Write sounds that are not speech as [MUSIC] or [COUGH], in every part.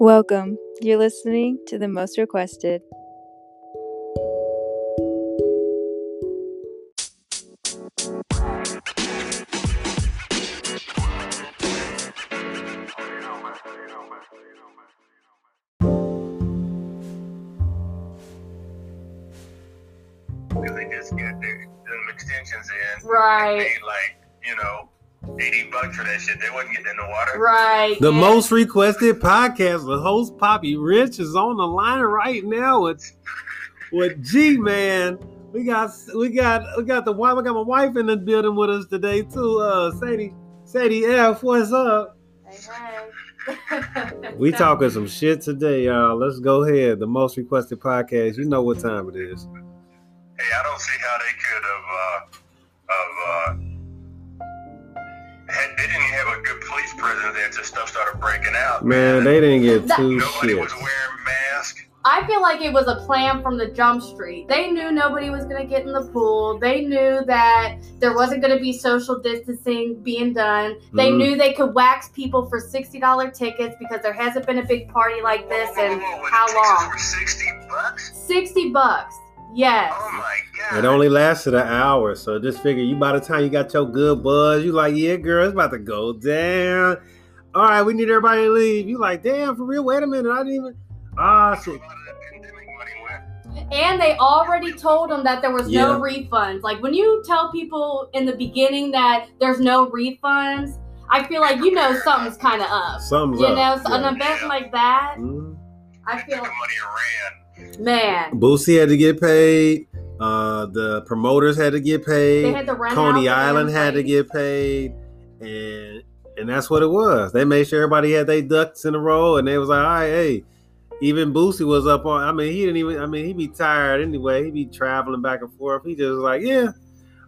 Welcome. You're listening to the most requested. they just get their them extensions in. Right. Paid like shit. They wasn't getting in the water. Right. The yeah. most requested podcast with host Papi Rich is on the line right now with with G man. We got we got we got the wife. I got my wife in the building with us today too. Uh, Sadie Sadie F, what's up? Hey, hey. [LAUGHS] We talking some shit today, y'all. Let's go ahead. The most requested podcast. You know what time it is. Hey, I don't see how they could have uh, of uh, had, they didn't have a good police presence there until stuff started breaking out. Man, they didn't get That- two nobody shit. was wearing masks. I feel like it was a plan from the jump street. They knew nobody was going to get in the pool. They knew that there wasn't going to be social distancing being done. They Mhm. knew they could wax people for $60 tickets because there hasn't been a big party like this Whoa, whoa, in whoa, whoa, how the tickets long? For sixty bucks. 60 bucks. Yes. Oh my god. It only lasted an hour, so just figure you by the time you got your good buzz, you like, yeah, girl, it's about to go down. All right, we need everybody to leave. You like, damn, for real? Wait a minute, I didn't even. Ah, That's where so a lot of that pandemic money went. And they already told them that there was Yeah. no refunds. Like when you tell people in the beginning that there's no refunds, I feel like you know something's kind of up. something's You up. know, so Yeah. an event like that, Mhm. I feel took the money ran. Man. Boosie had to get paid. Uh, the promoters had to get They paid. had to rent Coney Island had to get paid, and and that's what it was. They made sure everybody had their ducks in a row, and they was like, all right, hey. Even Boosie was up on. I mean, he didn't even. I mean, he'd be tired anyway. He'd be traveling back and forth. He just was like, yeah,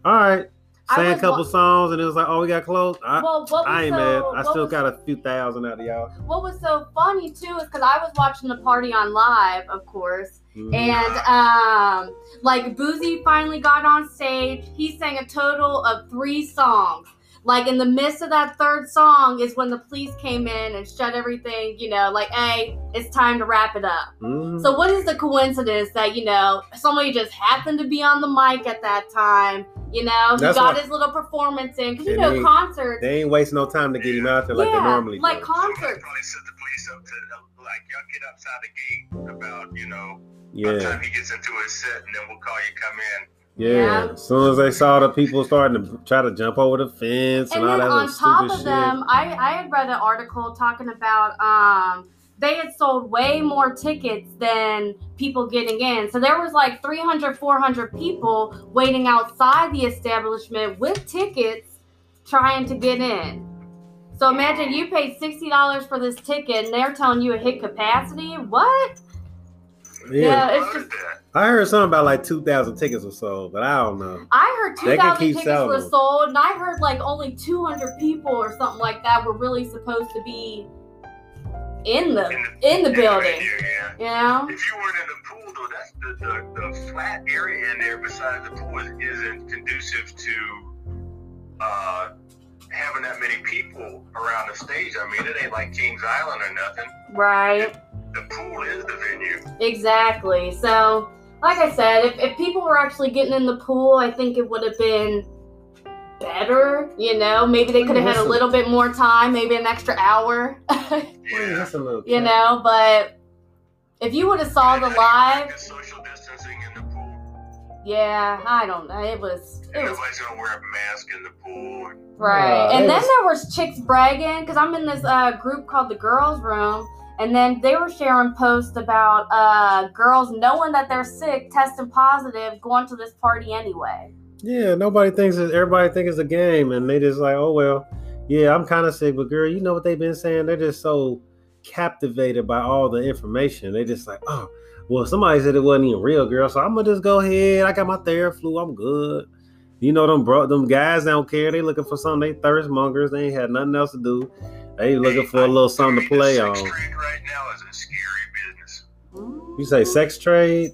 all right. Sang a couple wa- songs, and it was like, oh, we got close. I, Well, what was I ain't so, mad. I still was- got a few thousand out of y'all. What was so funny too is because I was watching the party on live, of course, Mhm. and um, like Boosie finally got on stage. He sang a total of three songs. Like in the midst of that third song is when the police came in and shut everything. You know, like, hey, it's time to wrap it up. Mhm. So what is the coincidence that you know somebody just happened to be on the mic at that time? You know, he That's got why- his little performance in because you know they- concerts. they ain't wasting no time to get him out there like yeah, they normally like do. Somebody concerts. probably set the police up to like y'all get outside the gate about you know by the Yeah, time he gets into his set and then we'll call you come in. Yeah. Yeah. As soon as they saw the people starting to try to jump over the fence and, and all then that on top of shit. them, I, I had read an article talking about um they had sold way more tickets than people getting in. So there was like 300, 400 people waiting outside the establishment with tickets trying to get in. So imagine you paid $60 for this ticket and they're telling you it hit capacity. What? yeah. Yeah, it's just? I heard something about like two thousand tickets or so, but I don't know. I heard 2,000 tickets were them. sold, and I heard like only 200 people or something like that were really supposed to be in the in the building. venue, yeah. You know? If you weren't in the pool, though, that's the, the, the flat area in there besides the pool is, isn't conducive to uh, having that many people around the stage. I mean, it ain't like Kings Island or nothing. Right. The pool is the venue. Exactly. So, like I said, if, if people were actually getting in the pool, I think it would have been better. You know, maybe they could have had a little bit more time, maybe an extra hour. Yeah. that's a little. [LAUGHS] you know, but if you would have saw the And live, social distancing in the pool. yeah, I don't know. It was it And was nobody's gonna wear a mask in the pool. Right. Uh, and then was- there was chicks bragging because I'm in this uh, group called the Girls Room, and then they were sharing posts about uh, girls knowing that they're sick, testing positive, going to this party anyway. Yeah, nobody thinks it, everybody thinks it's a game, and they just like, oh well, yeah, I'm kind of sick, but girl, you know what they've been saying? They're just so captivated by all the information. They just like, oh, well, somebody said it wasn't even real, girl, so I'm gonna just go ahead. I got my Theraflu, I'm good. You know them bro, them guys don't care. They looking for something. They thirst mongers. They ain't had nothing else to do. They looking for a little something to play the on. trade right now is a scary business. You say sex trade?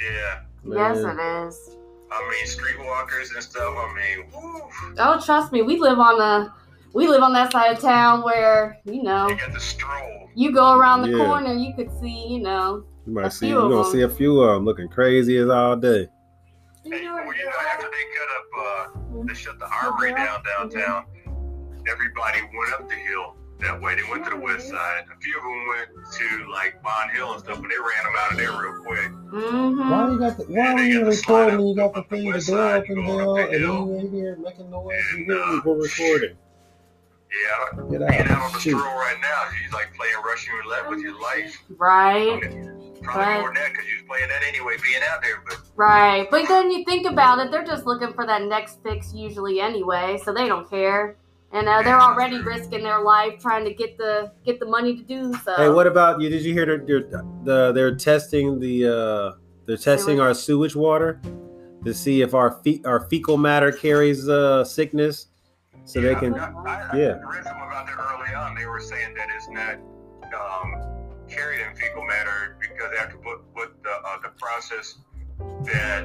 Yeah. Yes, it is. I mean, streetwalkers and stuff. I mean, woo. Oh, trust me, we live on a we live on that side of town where you know You got the stroll. you go around the Yeah. corner, you could see you know. You A might see you're of gonna them. see a few of them looking crazy as all day. Hey, well, you know, after they cut up, uh, they shut the armory down downtown. Everybody went up the hill that way. They went to the west side. A few of them went to like Bond Hill and stuff, but they ran them out of there real quick. Mm-hmm. you got the, why are you recording you got the thing, thing, the door open, Bill, and you in here making noise? You hear me, we're recording. Yeah, Get being out on the stroll right now, you like playing Russian roulette with your life. Right, Probably Right. more than that because you was playing that anyway, being out there. But right. But then you think about it, they're just looking for that next fix usually anyway, so they don't care. And uh, they're already risking their life trying to get the get the money to do so. Hey, what about you? Did you hear they're, they're, the, they're testing the uh, they're testing Sewage? our sewage water to see if our fe- our fecal matter carries uh, sickness, so they can. I, I, yeah. I read something about that early on. They were saying that it's not um, carried in fecal matter because they have to put, put the, uh, the process that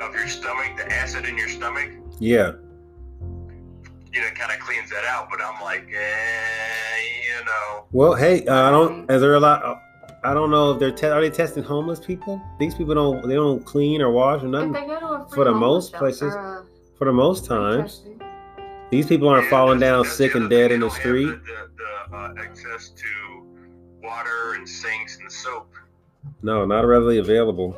of your stomach, the acid in your stomach, Yeah, you know, kind of cleans that out. But I'm like, eh, you know, Well, hey, uh, I don't. Is there a lot? Uh, I don't know if they're te- are they testing homeless people. These people don't they don't clean or wash or nothing. they go to a free For the most places, shelter, For the most uh, times, these people aren't Yeah, falling down that's sick the and dead in the street. The, the, the uh, access to water and sinks and soap. No, not readily available.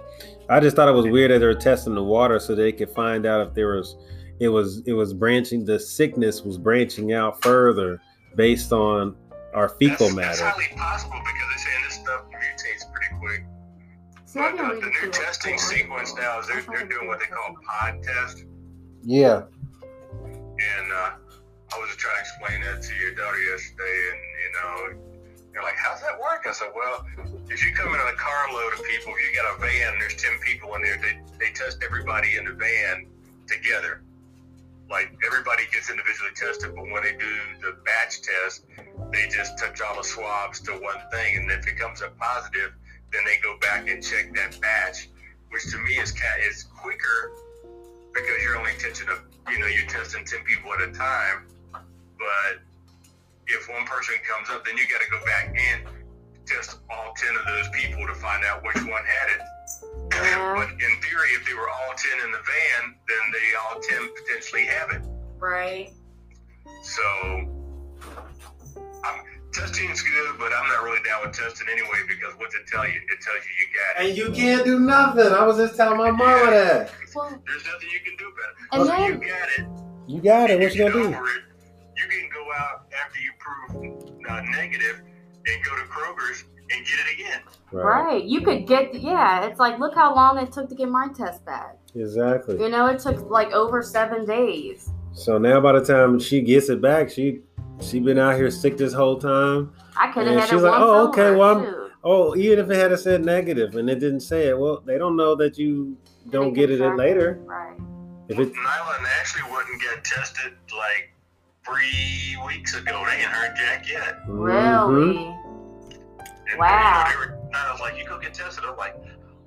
I just thought it was weird that they were testing the water so they could find out if there was it was it was branching the sickness was branching out further based on our fecal that's, That's matter. highly possible because they're saying this stuff mutates pretty quick. See, But didn't uh, the new testing before. sequence now is they're, they're doing what they call pod test. Yeah. And uh, I was just trying to explain that to your daughter yesterday, and you know, you're like, "How's that work?" I said, "Well, if you come in a carload of people, you got a van, and there's ten people in there. They they test everybody in the van together. Like everybody gets individually tested, but when they do the batch test, they just touch all the swabs to one thing, and if it comes up positive, then they go back and check that batch, which to me is is quicker because you're only touching a you know you're testing 10 people at a time but if one person comes up then you got to go back and test all 10 of those people to find out which one had it. But in theory if they were all 10 in the van then they all 10 potentially have it Right. so I'm, testing's good but i'm not really down with testing anyway because what's it tell you it tells you you got it And you can't do nothing. I was just telling my mama that. Well, there's nothing you can do about it and So you got it You got it. What you gonna do? it, you can go out after you prove uh, negative and go to Kroger's and get it again. right, you could get yeah. It's like look how long it took to get my test back. Exactly. You know, it took like over seven days. So now by the time she gets it back, she she been out here sick this whole time. I could have And had she's it like, "Oh, okay, over, well, I'm- Oh, even if it had said negative and it didn't say it, well, they don't know that you don't They get can it in later. Right. If it Nyland actually wouldn't get tested like three weeks ago. They ain't heard Jack yet. Really? Mm-hmm. And, Wow. They were, I was like, you go get tested. I'm like,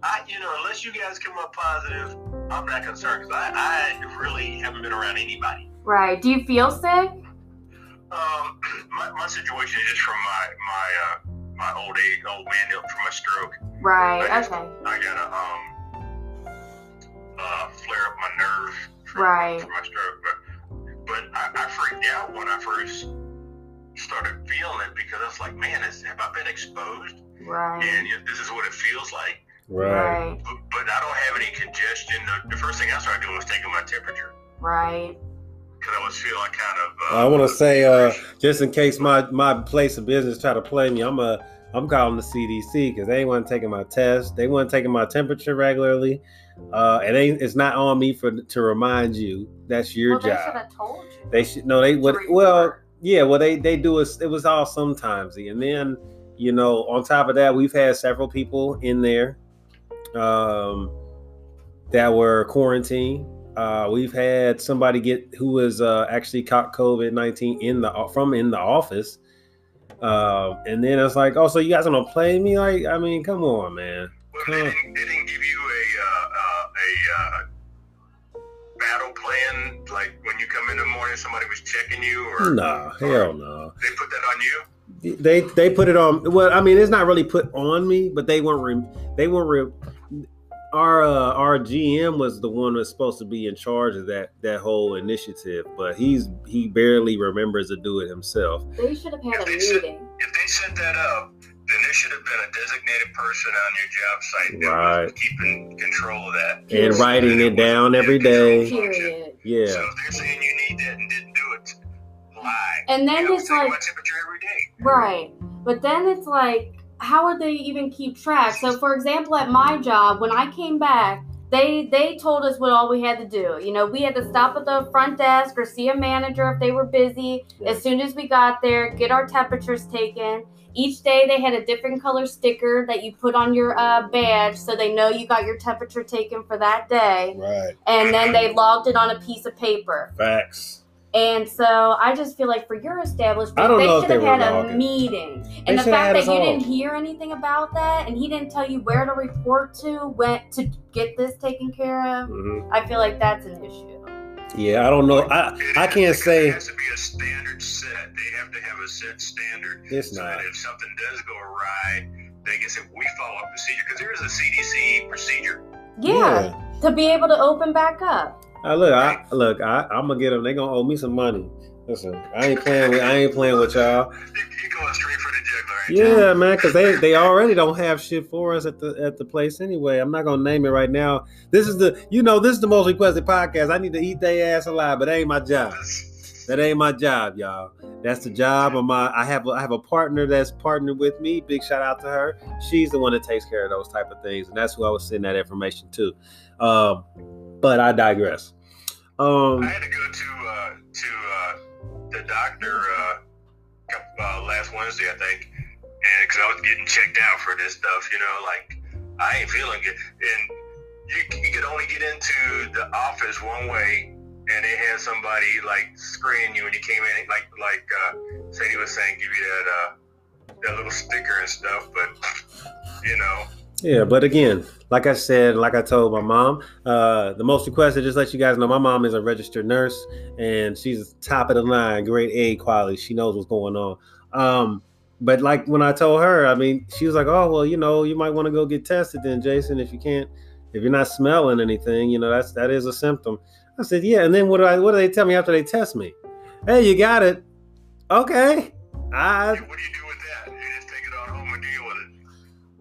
I, you know, unless you guys come up positive, I'm not concerned because I, I really haven't been around anybody. Right. Do you feel sick? Um, [CLEARS THROAT] my, my situation is just from my my uh, my old age, old man, from my stroke. Right. I just- Okay. I got a um uh flare up my nerve from, Right. from my stroke. But but I, I freaked out when I first started feeling it because I was like, man, is, have I been exposed? Right. And you know, this is what it feels like. right. Right. But, but I don't have any congestion. The, the first thing I started doing was taking my temperature Right. because I was feeling kind of. Uh, I want to say, uh, just in case my my place of business try to play me, I'm a I'm calling the CDC because they ain't want taking my test. They want taking my temperature regularly. Uh, it ain't. It's not on me for to remind you. That's your well, they should job. have told you. They should no. They to would. Well, report. Yeah. Well, they they do it. It was all sometimes, and then you know, on top of that, we've had several people in there um, that were quarantined. Uh, we've had somebody get who was uh, actually caught COVID nineteen in the from in the office, uh, and then it's like, oh, so you guys gonna play me? Like, I mean, come on, man. Well, they didn't, they didn't give you a battle plan like when when you come in the morning, somebody was checking you, or No, hell no. they put that on you? They they put it on. Well, I mean, it's not really put on me, but they weren't. Re, they weren't. Re, our uh, our GM was the one that's supposed to be in charge of that that whole initiative, but he's he barely remembers to do it himself. They should have had a If they said- meeting. If they set that up, then there should have been a designated person on your job site that Right. was keeping control of that. And writing it down every day. Period. Yeah, So if they're saying you need that and didn't do it, lie. And then you it's take like temperature every day. Right. But then it's like, how would they even keep track? So, for example, at my job, when I came back, they they told us what all we had to do. You know, we had to stop at the front desk or see a manager if they were busy. As soon as we got there, get our temperatures taken. Each day they had a different color sticker that you put on your uh, badge so they know you got your temperature taken for that day. right. And then they logged it on a piece of paper. Facts. And so I just feel like for your establishment, they should have had a logging. meeting. They And the fact that you all. didn't hear anything about that and he didn't tell you where to report to, went to get this taken care of, Mhm. I feel like that's an issue. Yeah, I don't know. I I can't It say has to be a standard set. They have to have a set standard. it's so not. that if something does go awry, they can say we follow up procedure because there is a CDC procedure. Yeah, to be able to open back up. I look, I look, I, I'm gonna get them. They're gonna owe me some money. Listen, I ain't playing with, I ain't playing with y'all. [LAUGHS] You, you going straight for the jugular. Yeah, man, because they they already don't have shit for us at the at the place anyway. I'm not gonna name it right now. This is the, you know, this is the most requested podcast. I need to eat their ass alive, but that ain't my job. That ain't my job, y'all. That's the job of my. I have a, I have a partner that's partnered with me. Big shout out to her. She's the one that takes care of those type of things, and that's who I was sending that information to. Um, but I digress. Um, I had to go to uh, to uh, the doctor uh, uh, last Wednesday, I think, and because I was getting checked out for this stuff, you know, like I ain't feeling good, and you, you could only get into the office one way, and they had somebody like screen you when you came in, like like uh, Sadie was saying, give you that uh, that little sticker and stuff, but you know. Yeah, but again, like I said, like I told my mom, uh, the most requested, just let you guys know, my mom is a registered nurse and she's top of the line, grade A quality. She knows what's going on. Um, but like when I told her, I mean, she was like, "Oh, well, you know, you might want to go get tested then, Jason, if you can't, if you're not smelling anything, you know, that's that is a symptom." I said, "Yeah." And then what do I? What do they tell me after they test me? Hey, you got it. Okay. I What do you do with that? You just take it on home and deal with it.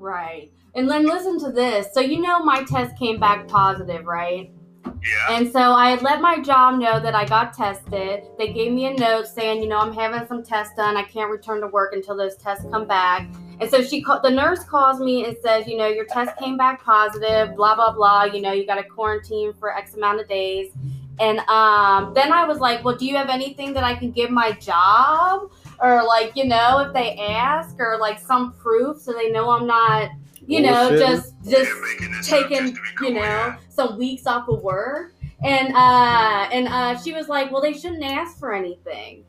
Right. And then listen to this. So you know my test came back positive, right? Yeah. And so I had let my job know that I got tested. They gave me a note saying, you know, I'm having some tests done. I can't return to work until those tests come back. And so she, called, the nurse calls me and says, you know, your test came back positive. Blah blah blah. You know, you got to quarantine for X amount of days. And um, then I was like, well, do you have anything that I can give my job, or like, you know, if they ask, or like some proof so they know I'm not, you know, just just Yeah, making this up taking just to be cool, you know some weeks off of work. And uh and uh she was like well they shouldn't ask for anything.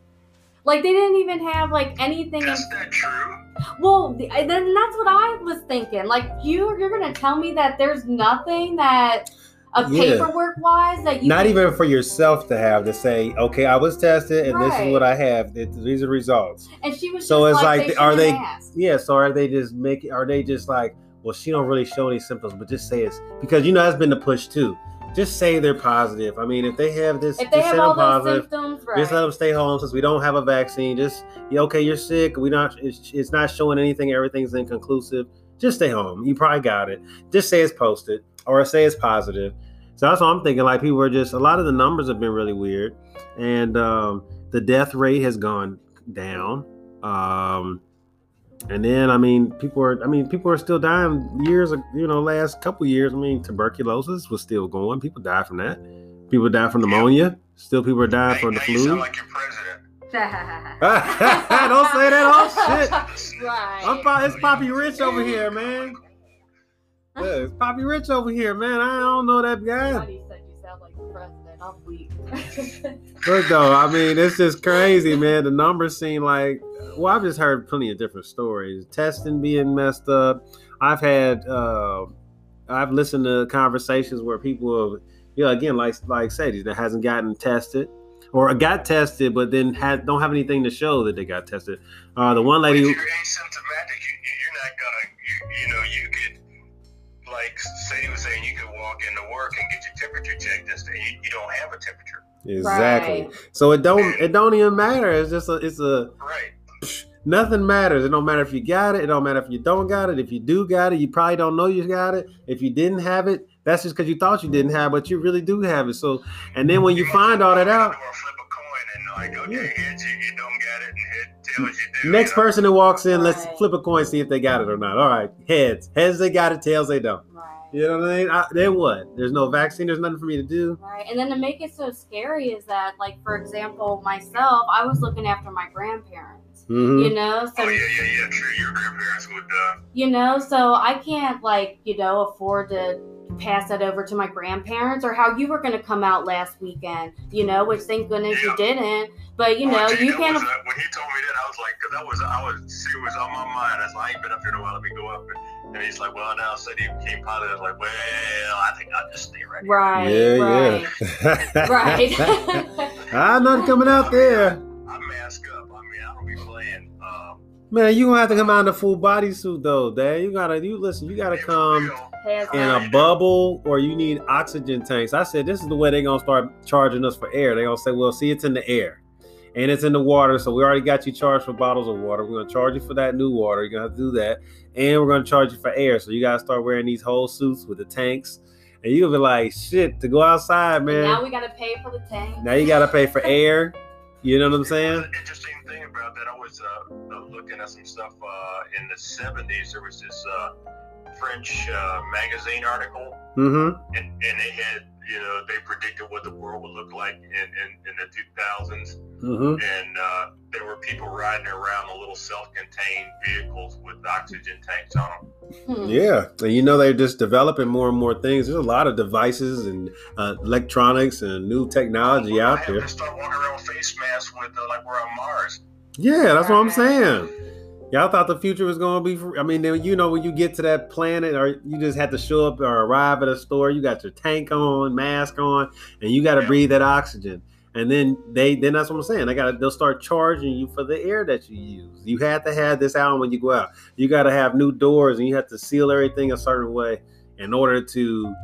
Like they didn't even have like anything not true. well then that's what i was thinking. Like you you're gonna tell me that there's nothing that uh, Yeah. paperwork wise that you not even for yourself to have to say, okay, I was tested and this is what I have. These are results. and she was So it's like, like, are they- ask. Yeah. So are they just making? Are they just like, well, she don't really show any symptoms, but just say it's because you know that's been the push too. Just say they're positive. I mean, if they have this, if they just have all positive. symptoms right Just let them stay home since we don't have a vaccine. Just yeah, okay, you're sick. We not. It's, it's not showing anything. Everything's inconclusive. Just stay home. You probably got it. Just say it's posted or say it's positive. So that's what I'm thinking. Like people are just a lot of the numbers have been really weird, and um, the death rate has gone down. Um, and then I mean, people are. I mean, people are still dying. Years, of- you know, last couple years. I mean, tuberculosis was still going. People die from that. People die from pneumonia. Still, people are dying from the flu. like. [LAUGHS] Don't say that. Oh shit. right Pop- it's Papi Rich over here, man. Yeah, it's Papi Rich over here, man. I don't know that guy. Somebody said you sound like the president. I'm weak. [LAUGHS] Look though, I mean, it's just crazy, man. The numbers seem like well, I've just heard plenty of different stories. Testing being messed up. I've had uh I've listened to conversations where people have you know, again, like like Sadie that hasn't gotten tested. Or got tested, but then had don't have anything to show that they got tested. Uh, the one lady. If you're asymptomatic, you, you- you're not gonna, you, you know, you could, like Sadie was saying, you could walk into work and get your temperature checked and say you, you don't have a temperature. exactly. Right. So it don't it don't even matter. It's just a it's a Right. nothing matters. It don't matter if you got it. It don't matter if you don't got it. If you do got it, you probably don't know you got it. If you didn't have it, that's just because you thought you didn't have, but you really do have it. So, and then when you find all that out, Or flip a coin and like, okay, heads you, you don't get it, and head tails you do. next you know? person that walks in, let's Right. flip a coin, see if they got it or not. All right, heads, heads they got it, tails they don't. Right. You know what I mean? I, then what? There's no vaccine. There's nothing for me to do. Right. And then to make it so scary is that, like, for example, myself, I was looking after my grandparents. Hmm You know, so Oh yeah, yeah, yeah. True. Your grandparents would. Uh, you know, so I can't like, you know, afford to pass that over to my grandparents or how you were going to come out last weekend, you know, which thank goodness Yeah. you didn't. But you know, Well, you can't. Was, uh, when he told me that, I was like, because I was, I was, see, it was on my mind. I was like, I ain't been up here in a while. Let me go up. And, and he's like, well, now said he came positive. I was like, well, I think I'll just stay right here. Right. yeah, right. yeah. Right. [LAUGHS] ah, [LAUGHS] nothing coming out there. I mask up. Man, you gonna have to come out in a full bodysuit though, Dad. You gotta, you listen. You gotta come. in a bubble or you need oxygen tanks. I said this is the way they're gonna start charging us for air. They're gonna say, well, see, it's in the air and it's in the water, so we already got you charged for bottles of water. We're gonna charge you for that new water. You're gonna have to do that, and we're gonna charge you for air. So you gotta start wearing these whole suits with the tanks, and you'll be like, shit, to go outside, And man. now we got to pay for the tank. Now you gotta pay for [LAUGHS] air. You know what I'm saying? interesting thing about that, I was uh, uh, looking at some stuff uh, in the 70s. There was this uh, French uh, magazine article, Mm-hmm. and, and they had, you know, they predicted what the world would look like in, in, in the 2000s. Mm-hmm. And uh, there were people riding around in little self contained vehicles with oxygen tanks on them. Hmm. Yeah, and you know they're just developing more and more things. There's a lot of devices and uh, electronics and new technology I out have there. to start walking around with face masks with, uh, like, we're on Mars. Yeah, that's what I'm saying. Y'all thought the future was going to be. For, I mean, then, you know, when you get to that planet, or you just had to show up or arrive at a store, you got your tank on, mask on, and you got to Yeah. breathe that oxygen. And then they, then that's what I'm saying. They got, they'll start charging you for the air that you use. You had to have this out when you go out. You got to have new doors, and you have to seal everything a certain way in order to,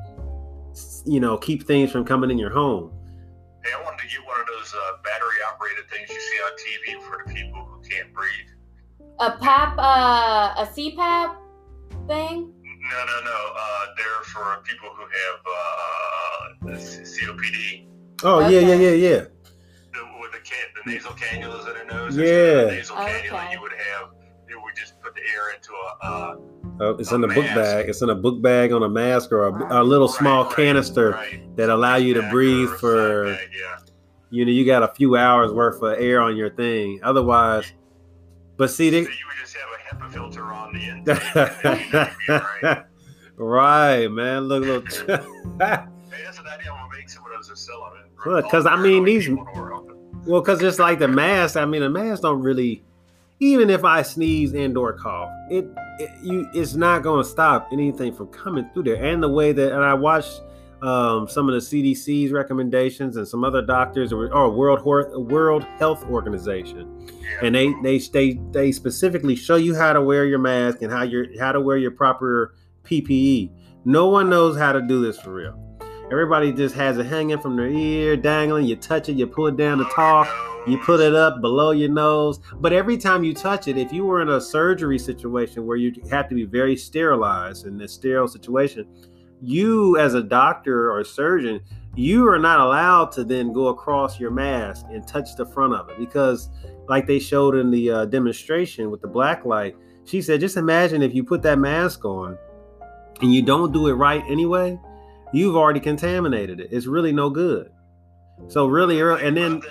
you know, keep things from coming in your home. Hey, I wanted to get one of those uh, battery operated things you see on TV for the people who can't breathe. A PAP, uh, a CPAP thing. No, no, no. Uh, they're for people who have uh, COPD. Oh yeah, yeah, yeah, yeah. The, with the, can- the nasal cannulas in their nose. Yeah. the nasal Okay. cannula you would have. You would just put the air into a. Uh, Uh, it's A in a book bag. It's in a book bag on a mask or a, a little small right, right, canister right. that allow you to breathe for bag, yeah. you know you got a few hours worth of air on your thing. Otherwise, but see they, So you would just have a HEPA filter on the intake. and [LAUGHS] then you'd be all right. right, man. Look, look. [LAUGHS] Hey, that's an idea. I'm gonna make some of those and sell them. Look, 'cause I mean, these- well, because just like the mask, I mean, the mask don't really. Even if I sneeze and/or cough, it, it you it's not going to stop anything from coming through there. And the way that, and I watched um, some of the CDC's recommendations and some other doctors or, or World Hor- World Health Organization, and they they they they specifically show you how to wear your mask and how your how to wear your proper PPE. No one knows how to do this for real. Everybody just has it hanging from their ear, dangling. You touch it, you pull it down to talk. You put it up below your nose, but every time you touch it, if you were in a surgery situation where you have to be very sterilized in this sterile situation, you as a doctor or surgeon, you are not allowed to then go across your mask and touch the front of it because, like they showed in the uh, demonstration with the black light, she said, just imagine if you put that mask on and you don't do it right anyway, you've already contaminated it. It's really no good. So really, and then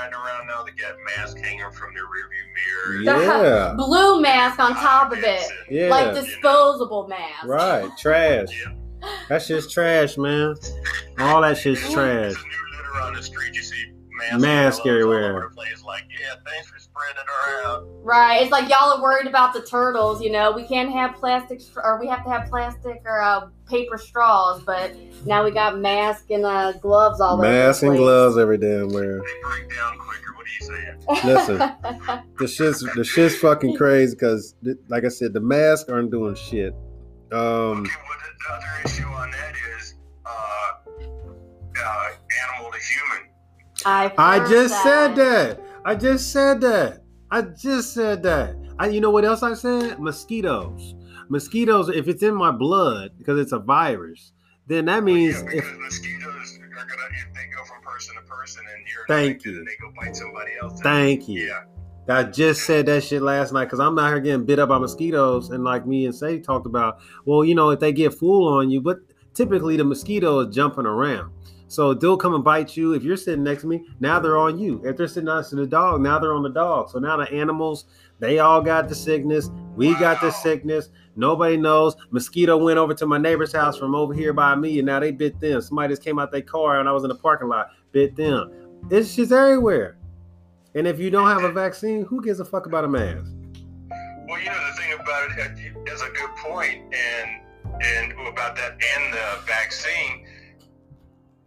riding around now that got masks hanging from their rearview mirror. Yeah. Blue mask on top of it. Yeah. Like You know. disposable mask. Right, trash. Yeah. That shit's trash, man. All that shit's trash. There's a new litter on the street. You see masks Mask all over everywhere. the place. Like, yeah, thanks for spreading it around. Right. It's like y'all are worried about the turtles, you know. We can't have plastic or we have to have plastic or uh, paper straws, but now we got masks and uh, gloves all over. Mask the and gloves every damn where. They break down quicker. What are you saying? Listen, [LAUGHS] the shit's the shit's fucking crazy because, like I said, the masks aren't doing shit. Um, Okay, well, the, the other issue on that is uh, uh, animal to human. I've I heard just said that. I just said that. I just said that. I, you know what else I said? Mosquitoes. Mosquitoes. If it's in my blood because it's a virus, then that means yeah, if mosquitoes are gonna if they go from person to person and you're Thank you. and they go bite somebody else. thank you. Yeah. I just said that shit last night because I'm not here getting bit up by mosquitoes. And like me and Sadie talked about, well, you know, if they get full on you, but typically the mosquito is jumping around. So they'll come and bite you. If you're sitting next to me, now they're on you. If they're sitting next to the dog, now they're on the dog. So now the animals, they all got the sickness. We got the sickness. Nobody knows. Mosquito went over to my neighbor's house from over here by me, and now they bit them. Somebody just came out their car and I was in the parking lot, bit them. It's just everywhere. And if you don't have a vaccine, who gives a fuck about a mask? Well, you know the thing about it uh, is a good point, and and about that and the vaccine.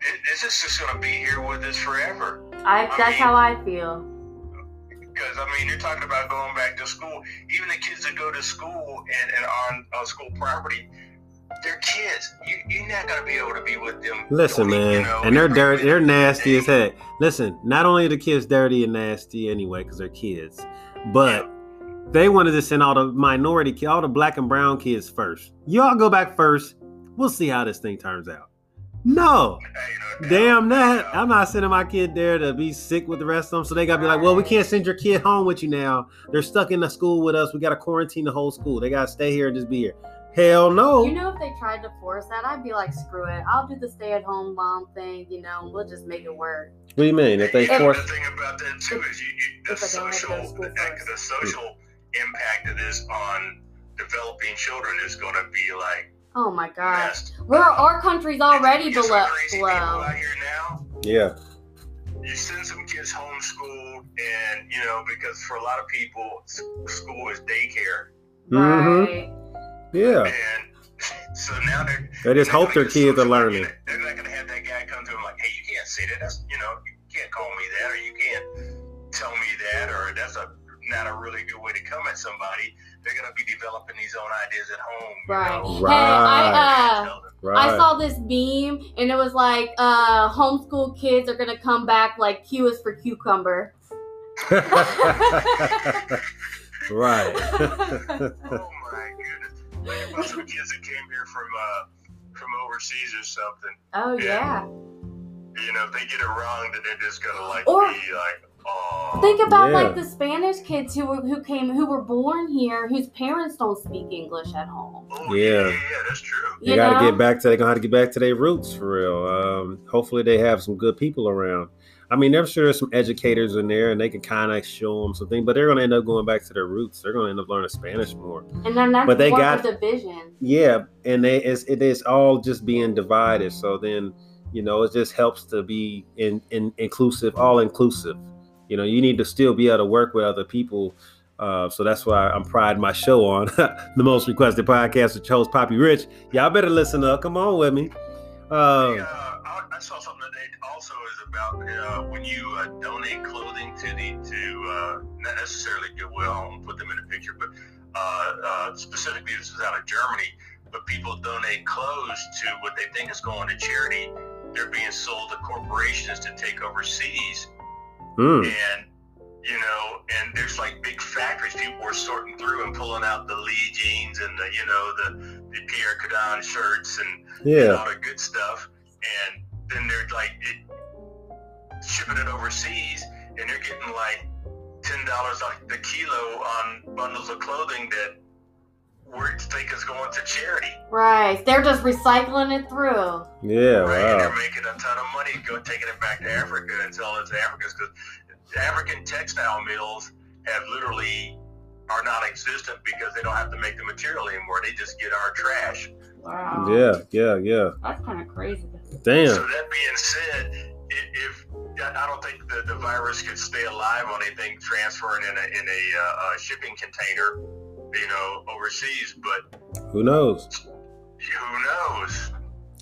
It, it's just going to be here with us forever. I, that's mean- how I feel. Because I mean, you're talking about going back to school. Even the kids that go to school and, and on, on school property, they're kids. You, you're not going to be able to be with them. Listen, you man, know, and they're dirty. They're minute of the nasty as heck. Listen, not only are the kids dirty and nasty anyway because they're kids, but they wanted to send all the minority, ki- all the black and brown kids first. Y'all go back first. We'll see how this thing turns out. No, Hey, you know, damn that. I'm not sending my kid there to be sick with the rest of them. So they gotta be like, well, we can't send your kid home with you now. They're stuck in the school with us. We gotta quarantine the whole school. They gotta stay here and just be here. Hell no. You know, if they tried to force that, I'd be like, screw it. I'll do the stay-at-home mom thing. You know, we'll just make it work. what do you mean? If they Yeah, force the thing about that too is you, you the If I don't have to social go the, the social impact of this on developing children is going to be like Oh my gosh, messed. we're our country's already You get some below. crazy below. out here now. Yeah. You send some kids homeschooled, and you know because for a lot of people, school is daycare, Mm-hmm. Right. Yeah. and so now they're They just hope their like, kids are learning. They're not going to have that guy come to them like, "Hey, you can't say that. That's you know, you can't call me that, or you can't tell me that, or that's a not a really good way to come at somebody." They're going to be developing these own ideas at home. you Right. Hey, I uh, Right. I saw this beam and it was like, uh, homeschool kids are gonna come back like Q is for cucumber. [LAUGHS] right. [LAUGHS] oh my goodness! Think about some kids that came here from uh, from overseas or something. Oh Yeah. yeah. You know, if they get it wrong, then they're just gonna like Or- be like. Think about Yeah. like the Spanish kids who were, who came who were born here whose parents don't speak English at home. Oh, Yeah. yeah, yeah, that's true. They You got to know? get back to. They gonna have to get back to their roots for real. Um, hopefully, they have some good people around. I mean, I'm sure there's some educators in there, and they can kind of show them something. But they're gonna end up going back to their roots. They're gonna end up learning Spanish more. And then that's But they got- of a division. Yeah, and they it's, it is all just being divided. So then, you know, it just helps to be in, in inclusive, all inclusive. You know, you need to still be able to work with other people. Uh, so that's why I'm priding my show on [LAUGHS] the most requested podcast with chose Papi Rich. Y'all better listen up. Come on with me. Uh, Hey, uh, I, I saw something today also is about uh, when you uh, donate clothing to the to uh, not necessarily Goodwill. I won't put them in a picture, but specifically this is out of Germany. But people donate clothes to what they think is going to charity. They're being sold to corporations to take over cities, mm, and you know, and there's like big factories. People were sorting through and pulling out the Lee jeans and the you know the the Pierre Cardin shirts and and yeah, all the good stuff, and then they're like it, shipping it overseas, and they're getting like ten dollars the kilo on bundles of clothing that we think is going to charity. Right. They're just recycling it through. yeah. right? And they're making a ton of money, go taking it back to Africa and selling it to Africans because African textile mills have literally are non-existent because they don't have to make the material anymore. They just get our trash. Wow. Yeah, yeah, yeah. That's kind of crazy. Damn. So that being said, i- if I don't think the, the virus could stay alive on anything transferring in a in a, uh, a shipping container, you know, overseas. But Who knows? who knows?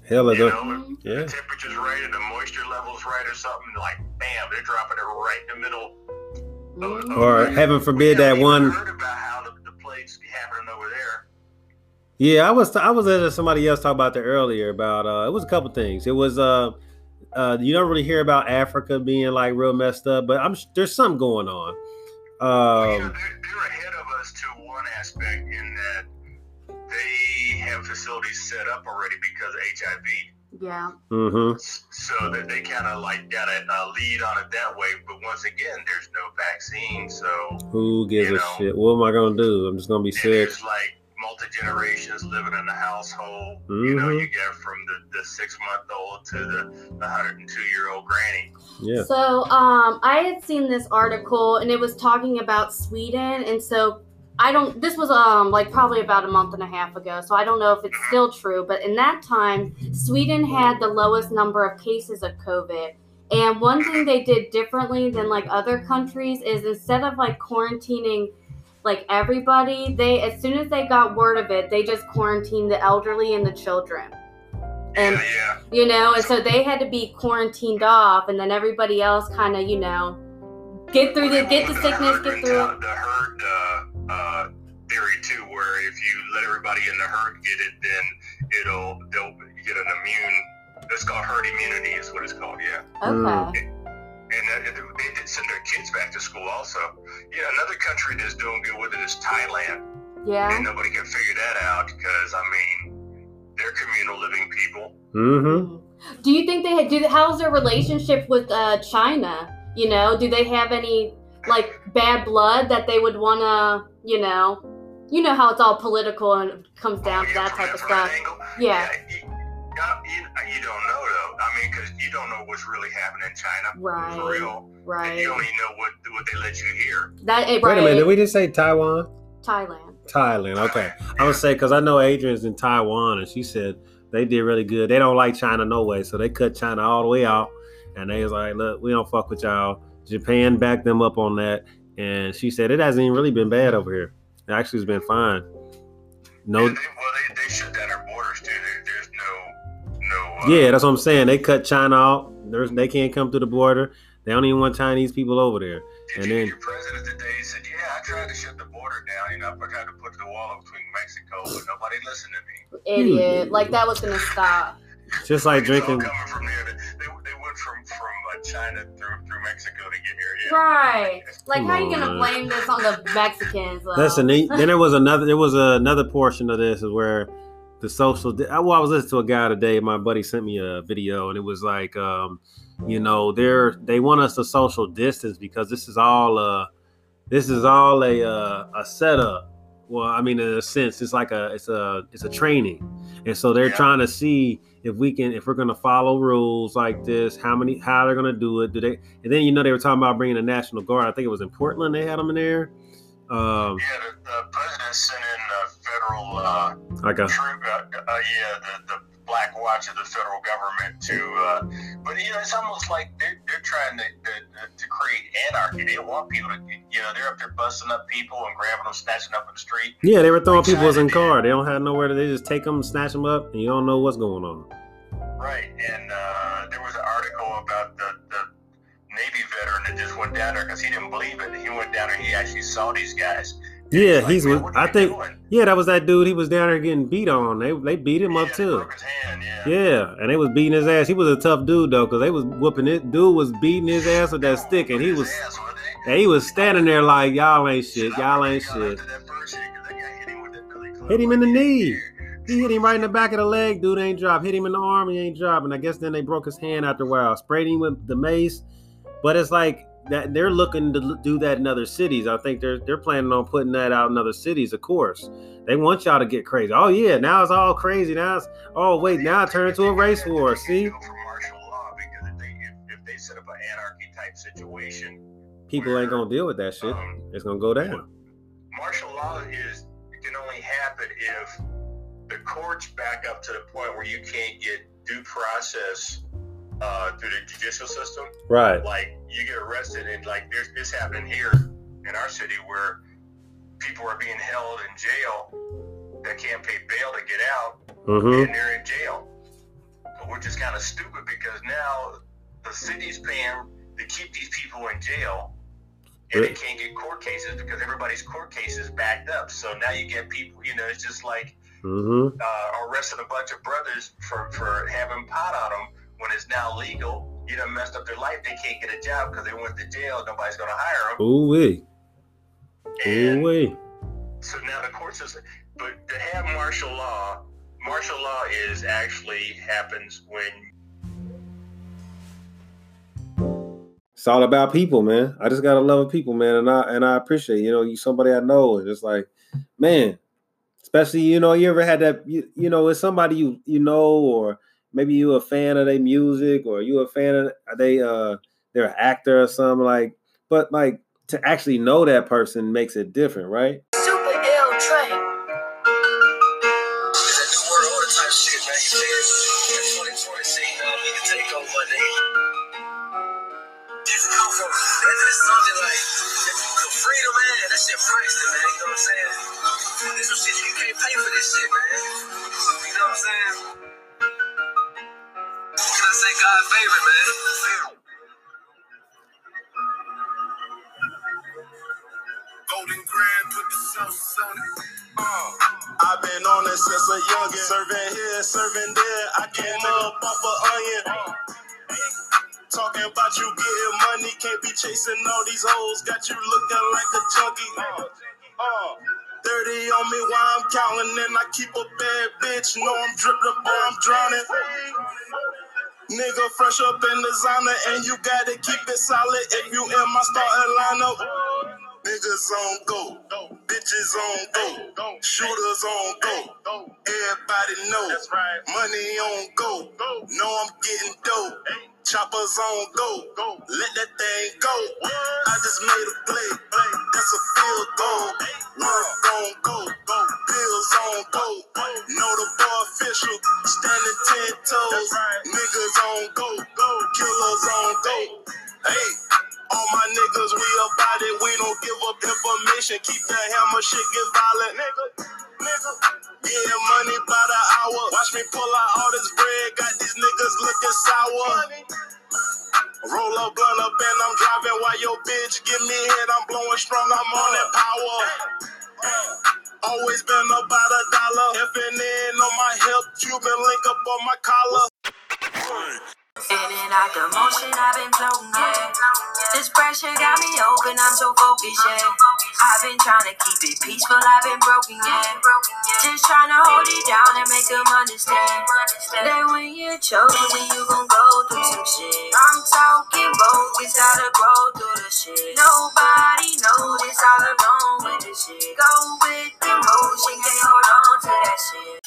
Hell, You know, yeah. the temperature's right and the moisture level's right or something, like bam, they're dropping it right in the middle. Of, of- Or heaven forbid that one. Heard about how the, the plague's happening over there. Yeah, I was I was to somebody else talk about that earlier about uh it was a couple things. It was uh uh you don't really hear about Africa being like real messed up, but I'm there's something going on. Well, you know, Um they're, they're ahead of us to aspect in that they have facilities set up already because of HIV. Yeah. Mm-hmm. so that they kind of like got a, a lead on it that way. But once again, there's no vaccine, so who gives You a know. shit? What am I gonna do? I'm just gonna be sick. there's like multi generations living in the household. You know, you get from the, the six month old to the, the 102 year old granny. Yeah. So, um, I had seen this article and it was talking about Sweden, and so I don't. This was um like probably about a month and a half ago, so I don't know if it's still true. But in that time, Sweden had the lowest number of cases of COVID. And one thing they did differently than like other countries is instead of like quarantining like everybody, they as soon as they got word of it, they just quarantined the elderly and the children. And yeah, yeah. you know and so they had to be quarantined off and then everybody else kind of you know get through the get the sickness get through The herd uh, uh, theory too, where if you let everybody in the herd get it, then it'll they'll get an immune. It's called herd immunity, is what it's called. Yeah. okay and that, they did send their kids back to school also. Yeah, another country that's doing good with it is Thailand, yeah and nobody can figure that out because I mean, they're communal living people. Mm-hmm. do you think they had do how's their relationship with uh china you know do they have any like bad blood that they would want to you know you know how it's all political and it comes down to that type of stuff angle. yeah you, you, you don't know though. I mean, because you don't know what's really happening in China for right real, and right you only know what what they let you hear. that eh, Wait a minute, did we just say Taiwan? thailand Thailand. Okay. I would say because I know Adrian's in Taiwan and she said they did really good. They don't like China no way, so they cut China all the way out. And they was like, look, we don't fuck with y'all. Japan backed them up on that, and she said it hasn't even really been bad over here. It actually has been fine. No, And they, well, they, they shut down our borders too. There, there's no no. Uh, yeah, that's what I'm saying. They cut China out. There's they can't come through the border. They don't even want Chinese people over there. Did And you then- your president today said, "Yeah, I tried to shut the border down. You know, I tried to put the wall up between Mexico, but [SIGHS] nobody listened to me." idiot like that was gonna stop Just like It's all drinking. coming from there. From China through through Mexico to get here. Yeah. Right. Like, Come how you gonna blame this on the Mexicans? Though? Listen, then then there was another. There was another portion of this is where the social. Well, I was listening to a guy today. My buddy sent me a video, and it was like, um, you know, they're they want us to social distance because this is all uh this is all a uh, a setup. Well, I mean, in a sense, it's like a it's a it's a training, and so they're Yeah. trying to see if we can if we're gonna follow rules like this. How many how they're gonna do it? Do they? And then you know they were talking about bringing the National Guard. I think it was in Portland. They had them in there. Um, Yeah, the, the president sent in a federal uh, a troop. Uh, uh, yeah, the, the black watch of the federal government to. Uh, but you know, it's almost like they're, they're trying to, to to create anarchy. They don't want people to. You know, they're up there busting up people and grabbing them, snatching up in the street. Yeah, they were throwing people in car. They don't have nowhere to. They just take them, snatch them up, and you don't know what's going on. Right, and uh, there was an article about the, the Navy veteran that just went down there because he didn't believe it. He went down there, he actually saw these guys. Yeah, like, he's. "Man, with I think. doing?" Yeah, that was that dude. He was down there getting beat on. They they beat him Yeah, up too. hand, yeah. Yeah, and they was beating his ass. He was a tough dude though, because they was whooping it. Dude was beating his ass with that stick, and he was. ass, And he was standing there like y'all ain't shit. Y'all ain't shit. after that first hit 'cause that guy hit him with that billy club Hit him in the knee. He hit him right in the back of the leg. Dude ain't drop. Hit him in the arm. He ain't drop. And I guess then they broke his hand after a while. Sprayed him with the mace. But it's like that they're looking to do that in other cities. I think they're they're planning on putting that out in other cities. Of course, they want y'all to get crazy. Oh yeah, now it's all crazy. Now it's oh wait, now it turned into a race war. See, Go for martial law because if they if, if they set up an anarchy type situation, people ain't gonna deal with that shit. um, It's gonna go down. martial law is it can only happen if the courts back up to the point where you can't get due process uh, through the judicial system. Right. Like you get arrested, and like there's this happening here in our city where people are being held in jail that can't pay bail to get out, Mm-hmm. and they're in jail, which is kind of stupid because now the city's paying to keep these people in jail. And they can't get court cases because everybody's court case is backed up. So now you get people, you know, it's just like Mm-hmm. uh, arresting a bunch of brothers for, for having pot on them when it's now legal. You done messed up their life. They can't get a job because they went to jail. Nobody's going to hire them. Ooh wee. Ooh wee. so now the court system, but to have martial law, martial law is actually happens when It's all about people, man. I just gotta love people, man, and I and I appreciate you know you somebody I know, and it's like, man, especially you know you ever had that you, you know it's somebody you you know or maybe you a fan of their music or you a fan of they uh they're an actor or something like, but like to actually know that person makes it different, right? Super ill Trey. It's a new world order type shit, man. You feel me? That 2020 scene, we can take over one day. Just come from, it's something like, the freedom, man, that shit priceless, man. You know what I'm saying? This some shit you can't pay for this shit, man. You know what I'm saying? What can I say? God favorite, man. Golden Grand put the sauce on it. Uh, I've been on it since a youngin'. Serving here, serving there. I came up off a onion. Talking about you getting money, can't be chasing all these hoes. Got you looking like a junkie. Uh, 30 on me while I'm counting, and I keep a bad bitch. Know I'm dripping, boy, I'm drowning. Nigga fresh up in designer, and you gotta keep it solid if you in my starting lineup. Niggas on go, bitches on go, shooters on go. Everybody know, money on go. Know I'm getting dope. Choppers on go, let that thing go. I just made a play, that's a field goal. Work on go, bills on go. Toes. Niggas on go, go, killers on go. Hey. All my niggas, we about it. We don't give up information. Keep the hammer, shit get violent. Nigga, nigga. Getting money by the hour. Watch me pull out all this bread. Got these niggas looking sour. Roll up, blunt up, and I'm driving while your bitch give me head. I'm blowing strong. I'm on that power. Always been about a dollar. FNN on my hip, Cuban link up on my collar. In and out the motion, I've been floating, yeah. This pressure got me open, I'm so focused, yeah. I've been trying to keep it peaceful, I've been broken, yeah. Just trying to hold it down and make them understand that when you're chosen, you gon' go through some shit. I'm talking bogus, gotta grow through the shit. Nobody it's all alone with the shit. Go with the motion, can't hold on to that shit.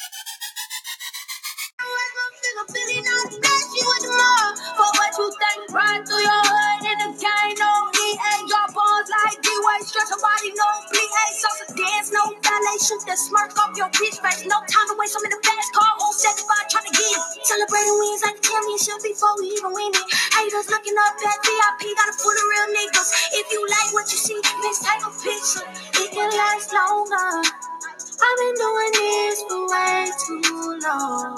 Shoot the smirk off your bitch face, no time to waste, I'm in the fast car, on 75, trying to get it. Celebrating wins like the championship before we even win it. Haters looking up at VIP, got a full of real niggas. If you like what you see, let's take a picture. It can last longer. I've been doing this for way too long.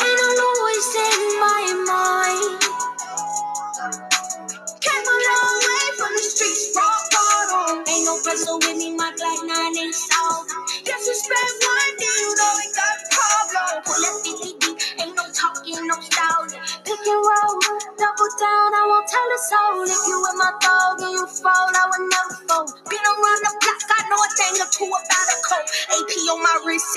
And I know what's in my mind. Came a long way from the streets, rock bottom. Ain't no pressure with me, my Glock 9 ain't soft. Disrespect one day, you know we got problem. Pull up 50 deep, ain't no talking, no style. Pick and roll, double down, I won't tell a soul. If you with my dog and you fall, I would never fall. Been around the block, I know a thing or two about a coat. AP on my wrist,